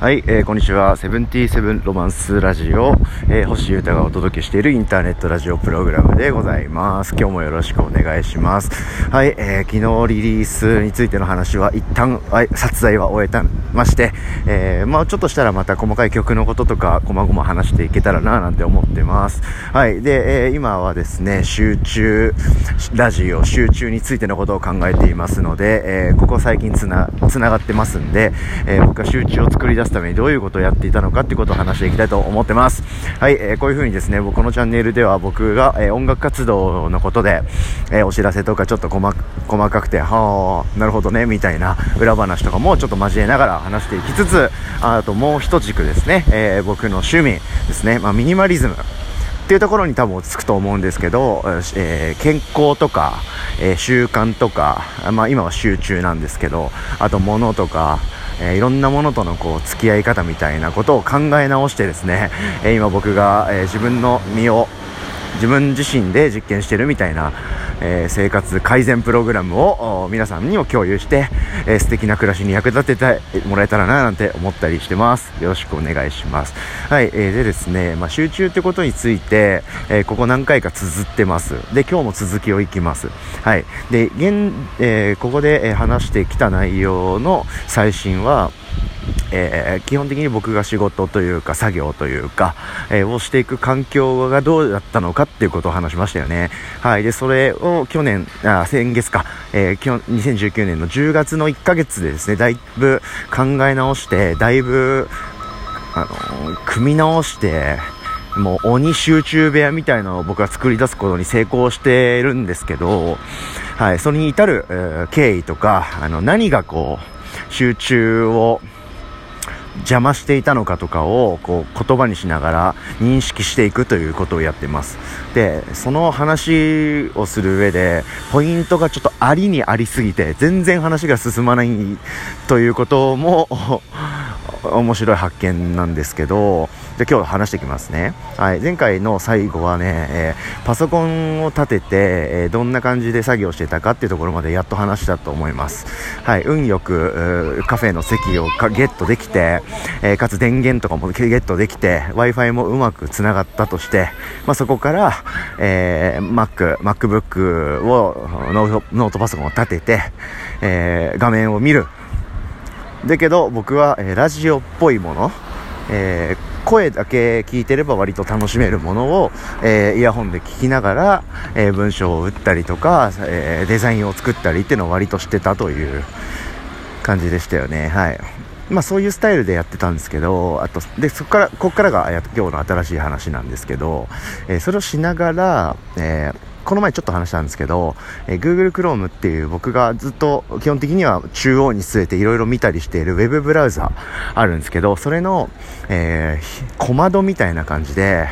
はい、えー、こんにちは。セブンティーセブンロマンスラジオ、えー、星優太がお届けしているインターネットラジオプログラムでございます。今日もよろしくお願いします。はい、えー、昨日リリースについての話は一旦、はい、撮影は終えたまして、えー、まあちょっとしたらまた細かい曲のこととか、細々話していけたらななんて思ってます。はい、で、えー、今はですね、集中、ラジオ、集中についてのことを考えていますので、えー、ここ最近つな、つながってますんで、えー、僕は集中を作り出すすためにどういうことをやっていたのかっていうことを話していきたいと思ってます。はい、えー、こういう風にですね、僕のチャンネルでは僕が、えー、音楽活動のことで、えー、お知らせとかちょっと細かくて、はあ、なるほどね、みたいな裏話とかもちょっと交えながら話していきつつ、あともう一軸ですね、え僕の趣味ですね、まあ、ミニマリズム。っていうところに多分落ち着くと思うんですけど、えー、健康とか、えー、習慣とか、まあ今は集中なんですけど、あと物とか、えー、いろんなものとのこう付き合い方みたいなことを考え直してですね、え今僕が、え自分の身を自分自身で実験してるみたいな、えー、生活改善プログラムを皆さんにも共有して、えー、素敵な暮らしに役立ててもらえたらななんて思ったりしてます。よろしくお願いします。はい、えー、でですね、まあ、集中ってことについて、えー、ここ何回か綴ってます。で、今日も続きをいきます。はい。で、現、えー、ここで話してきた内容の最新は、えー、基本的に僕が仕事というか作業というか、えー、をしていく環境がどうだったのかっていうことを話しましたよね。はい。で、それを去年、あ、先月か、えー、2019年の10月の1ヶ月でですね、だいぶ考え直して、だいぶ、あの組み直して、もう鬼集中部屋みたいなのを僕は作り出すことに成功しているんですけど、はい、それに至る、えー、経緯とか、あの、何がこう、集中を、邪魔していたのかとかをこう言葉にしながら認識していくということをやってます。でその話をする上でポイントがちょっとありにありすぎて全然話が進まないということも面白い発見なんですけどじゃ今日話していきますね、はい、前回の最後はね、えー、パソコンを立てて、えー、どんな感じで作業してたかっていうところまでやっと話したと思います、はい、運よくカフェの席をゲットできて、えー、かつ電源とかもゲットできて w i f i もうまくつながったとして、まあ、そこから、え Mac、MacBook をノートパソコンを立てて、え画面を見るだけど僕は、えー、ラジオっぽいもの、えー、声だけ聞いてれば割と楽しめるものを、えー、イヤホンで聞きながら、え文章を打ったりとか、えデザインを作ったりっていうのを割としてたという感じでしたよね。はい。まあそういうスタイルでやってたんですけど、あと、で、そこから、ここからが今日の新しい話なんですけど、えそれをしながら、えーこの前ちょっと話したんですけど、えー、Google Chrome っていう僕がずっと基本的には中央に据えていろいろ見たりしているウェブブラウザあるんですけど、それの、えー、小窓みたいな感じで、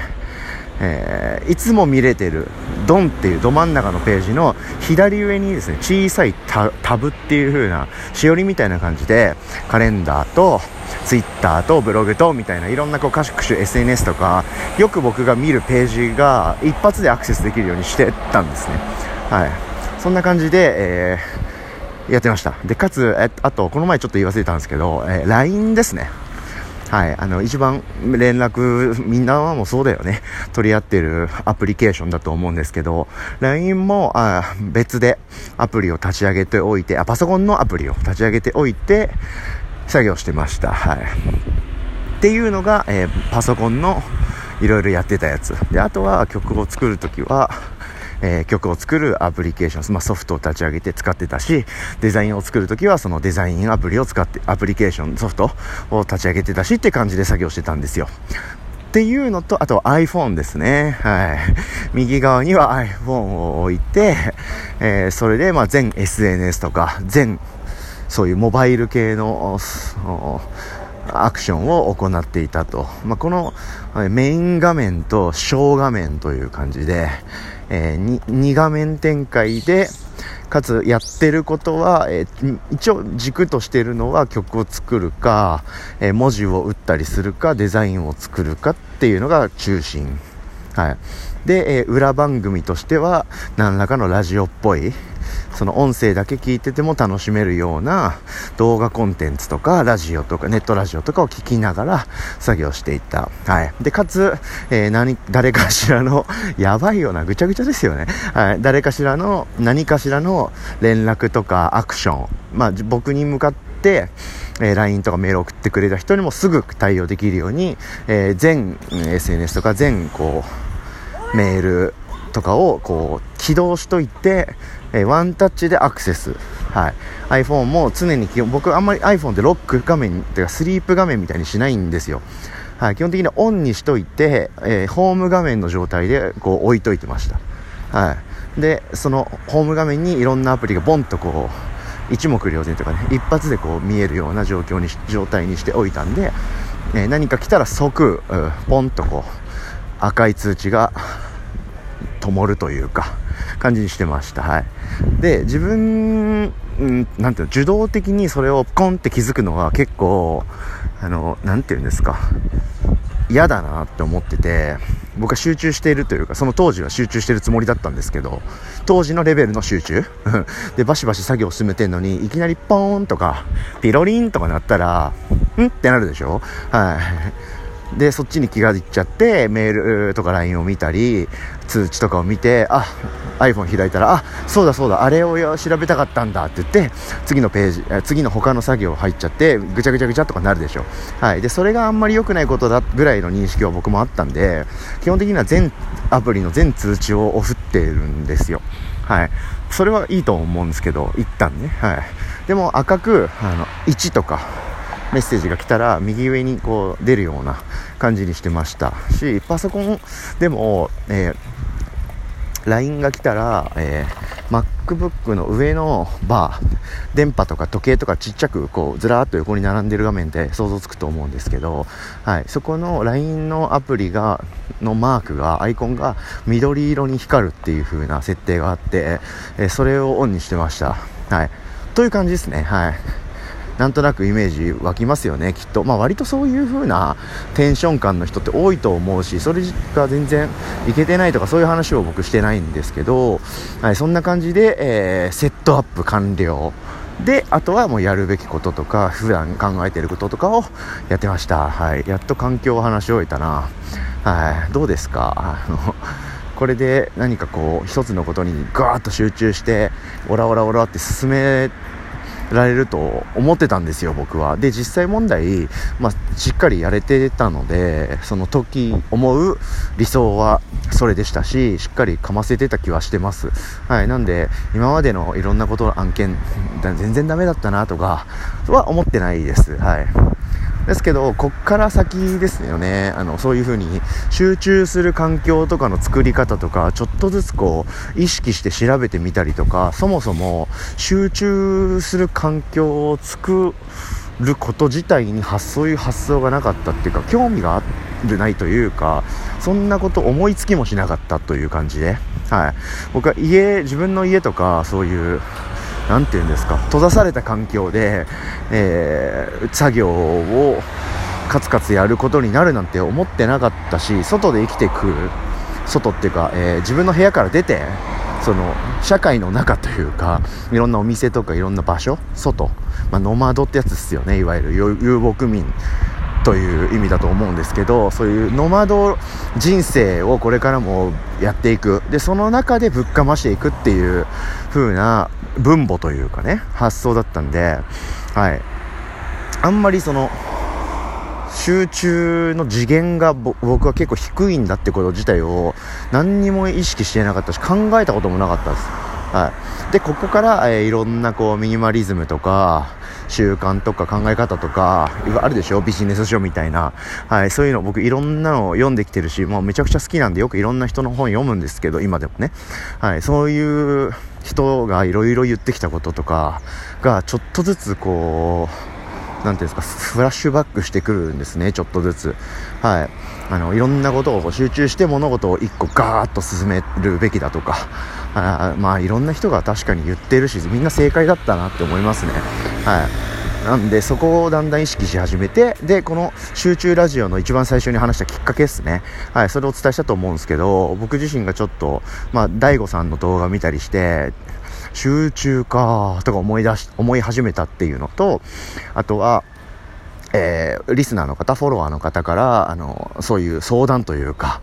えー、いつも見れてるドンっていうど真ん中のページの左上にですね小さいタブっていう風なしおりみたいな感じでカレンダーとツイッターとブログとみたいないろんなこう各種 SNS とかよく僕が見るページが一発でアクセスできるようにしてたんですね。はい。そんな感じで、えー、やってました。でかつえあとこの前ちょっと言い忘れたんですけど、えー、LINE ですね。はい、あの、一番連絡、みんなはもうそうだよね。取り合ってるアプリケーションだと思うんですけど、LINE もあ別でアプリを立ち上げておいてあ、パソコンのアプリを立ち上げておいて、作業してました。はい。っていうのが、えー、パソコンのいろいろやってたやつ。で、あとは曲を作るときは、えー、曲を作るアプリケーション、まあ、ソフトを立ち上げて使ってたし、デザインを作るときはそのデザインアプリを使って、アプリケーション、ソフトを立ち上げてたしって感じで作業してたんですよ。っていうのと、あと iPhone ですね。はい。右側には iPhone を置いて、えー、それで、まあ、全 SNS とか、全そういうモバイル系のアクションを行っていたと、まあ、このメイン画面と小画面という感じで、えー、2, 画面展開でかつやってることは、えー、一応軸としてるのは曲を作るか、えー、文字を打ったりするかデザインを作るかっていうのが中心。はい。で、えー、裏番組としては何らかのラジオっぽいその音声だけ聞いてても楽しめるような動画コンテンツとか、ラジオとか、ネットラジオとかを聞きながら作業していった。はい。で、かつ、えー、何、誰かしらの、やばいよな、ぐちゃぐちゃですよね。はい。誰かしらの、何かしらの連絡とかアクション、まあ、僕に向かって、えー、LINE とかメール送ってくれた人にもすぐ対応できるように、えー、全 SNS とか全こうメールとかをこう起動しといて、えー、ワンタッチでアクセス、はい、iPhone も常に僕あんまり iPhone ってロック画面っていうかスリープ画面みたいにしないんですよはい、基本的にオンにしといて、えー、ホーム画面の状態でこう置いといてました。はい。で、そのホーム画面にいろんなアプリがボンとこう、一目瞭然というかね一発でこう見えるような状況に状態にしておいたんで、えー、何か来たら即、ポンとこう赤い通知が灯るというか感じにしてました。はい。で自分んなんていうの受動的にそれをコンって気づくのは結構あのなんていうんですか嫌だなって思ってて僕は集中しているというかその当時は集中してるつもりだったんですけど当時のレベルの集中 でバシバシ作業を進めてんのにいきなりポーンとかピロリンとかなったらん？ってなるでしょ？はい。で、そっちに気がいっちゃって、メールとか LINE を見たり、通知とかを見て、あ、iPhone 開いたら、あ、そうだそうだ、あれを調べたかったんだって言って、次のページ、次の他の作業入っちゃって、ぐちゃぐちゃぐちゃとかなるでしょ。はい。で、それがあんまり良くないことだぐらいの認識は僕もあったんで、基本的には全アプリの全通知を送ってるんですよ。はい。それはいいと思うんですけど、一旦ね。はい。でも赤く、あの、1とか、メッセージが来たら右上にこう出るような感じにしてました。しパソコンでも、えー、LINE が来たら、えー、MacBook の上のバー電波とか時計とかちっちゃくこうずらーっと横に並んでる画面で想像つくと思うんですけど、はい、そこの LINE のアプリがのマークがアイコンが緑色に光るっていう風な設定があって、えー、それをオンにしてました、はい、という感じですね。はい。なんとなくイメージ湧きますよねきっと。まあ割とそういう風なテンション感の人って多いと思うしそれが全然いけてないとかそういう話を僕してないんですけど、はい、そんな感じで、えー、セットアップ完了。であとはもうやるべきこととか普段考えてることとかをやってました。はいやっと環境を話し終えたな。はいどうですか？あのこれで何かこう一つのことにガーッと集中してオラオラオラって進められると思ってたんですよ、僕は。で、実際問題、まあ、しっかりやれてたので、その時思う理想はそれでしたし、しっかりかませてた気はしてます。はい。なんで、今までのいろんなことの案件、全然ダメだったなとかは思ってないです。はい。ですけど、こっから先ですよね。あの、そういう風に集中する環境とかの作り方とか、ちょっとずつこう、意識して調べてみたりとか、そもそも集中する環境を作ること自体に発そういう発想がなかったっていうか、興味があるないというか、そんなこと思いつきもしなかったという感じで、はい。僕は家、自分の家とか、そういう、何て言うんですか閉ざされた環境で、えー、作業をカツカツやることになるなんて思ってなかったし外で生きていく外っていうか、えー、自分の部屋から出てその社会の中というかいろんなお店とかいろんな場所外、まあ、ノマドってやつですよねいわゆる遊牧民。という意味だと思うんですけどそういうノマド人生をこれからもやっていくでその中でぶっかましていくっていう風な分母というかね発想だったんではいあんまりその集中の次元が僕は結構低いんだってこと自体を何にも意識してなかったし考えたこともなかったです。はい。で、ここから、えー、いろんなこうミニマリズムとか、習慣とか考え方とか、あるでしょ？ビジネス書みたいな。はい、そういうの僕いろんなのを読んできてるし、もうめちゃくちゃ好きなんでよくいろんな人の本読むんですけど、今でもね。はい、そういう人がいろいろ言ってきたこととかが、ちょっとずつこう、なんていうんですか、フラッシュバックしてくるんですね、ちょっとずつ。はい。あの、いろんなことを集中して物事を一個ガーッと進めるべきだとか、あまあいろんな人が確かに言ってるし、みんな正解だったなって思いますね。はい。なんで、そこをだんだん意識し始めて、で、この集中ラジオの一番最初に話したきっかけですね。はい、それをお伝えしたと思うんですけど、僕自身がちょっと、まあ、大悟さんの動画見たりして、集中かとか思い出し、思い始めたっていうのと、あとは、えー、リスナーの方、フォロワーの方から、あの、そういう相談というか、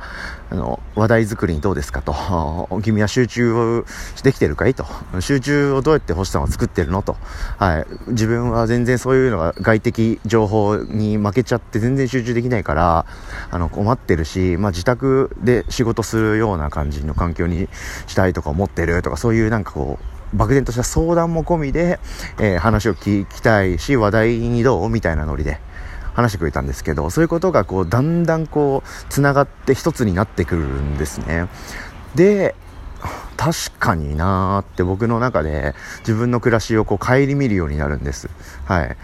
あの、話題作りにどうですかと。君は集中をできてるかいと。集中をどうやって星さんは作ってるのと。はい。自分は全然そういうのが外的情報に負けちゃって全然集中できないから、あの、困ってるし、まあ、自宅で仕事するような感じの環境にしたいとか思ってるとか、そういうなんかこう、漠然とした相談も込みで、えー、話を聞きたいし、話題にどうみたいなノリで話してくれたんですけど、そういうことがこう、だんだんこう、繋がって一つになってくるんですね。で、確かになーって僕の中で自分の暮らしをこう顧みるようになるんです。はい。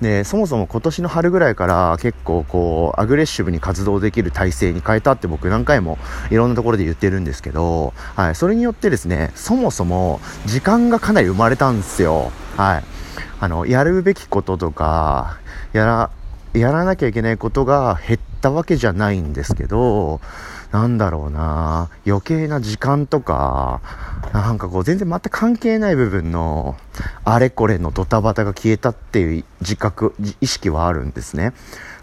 で、そもそも今年の春ぐらいから結構こう、アグレッシブに活動できる体制に変えたって僕何回もいろんなところで言ってるんですけど、はい。それによってですね、そもそも時間がかなり生まれたんですよ。はい。あの、やるべきこととか、やら、やらなきゃいけないことが減ったわけじゃないんですけど、なんだろうな余計な時間とか、なんかこう全然全く関係ない部分のあれこれのドタバタが消えたっていう自覚、意識はあるんですね。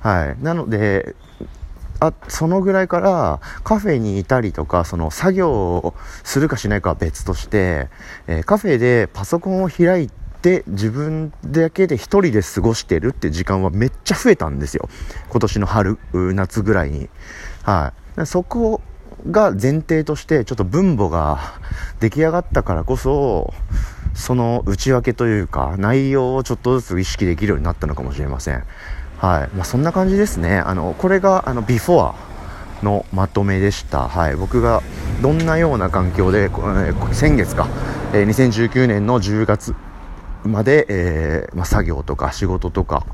はい。なので、あそのぐらいからカフェにいたりとかその作業をするかしないかは別として、えー、カフェでパソコンを開いて自分だけで1人で過ごしてるって時間はめっちゃ増えたんですよ今年の春夏ぐらいにはいそこが前提としてちょっと分母が出来上がったからこそその内訳というか内容をちょっとずつ意識できるようになったのかもしれません。はい。まあ、そんな感じですね。あのこれがあのビフォアのまとめでした、はい、僕がどんなような環境で、先月か、えー、2019年の10月まで、えーまあ、作業とか仕事とか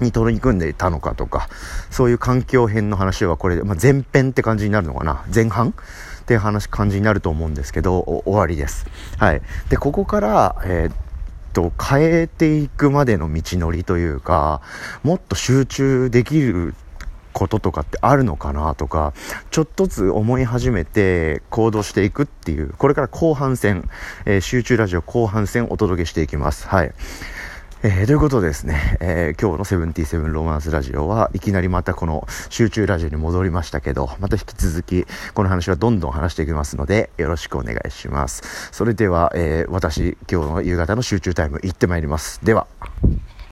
に取り組んでいたのかとか、そういう環境編の話はこれで、まあ、前編って感じになるのかな前半？っていう話、感じになると思うんですけど、終わりです。はい。で、ここから、えー、っと、変えていくまでの道のりというか、もっと集中できることとかってあるのかなとか、ちょっとずつ思い始めて行動していくっていう、これから後半戦、えー、集中ラジオ後半戦お届けしていきます。はい。えー、ということでですね、えー、今日のセブンティーセブンロマンスラジオはいきなりまたこの集中ラジオに戻りましたけど、また引き続きこの話はどんどん話していきますので、よろしくお願いします。それでは、えー、私、今日の夕方の集中タイム行ってまいります。では。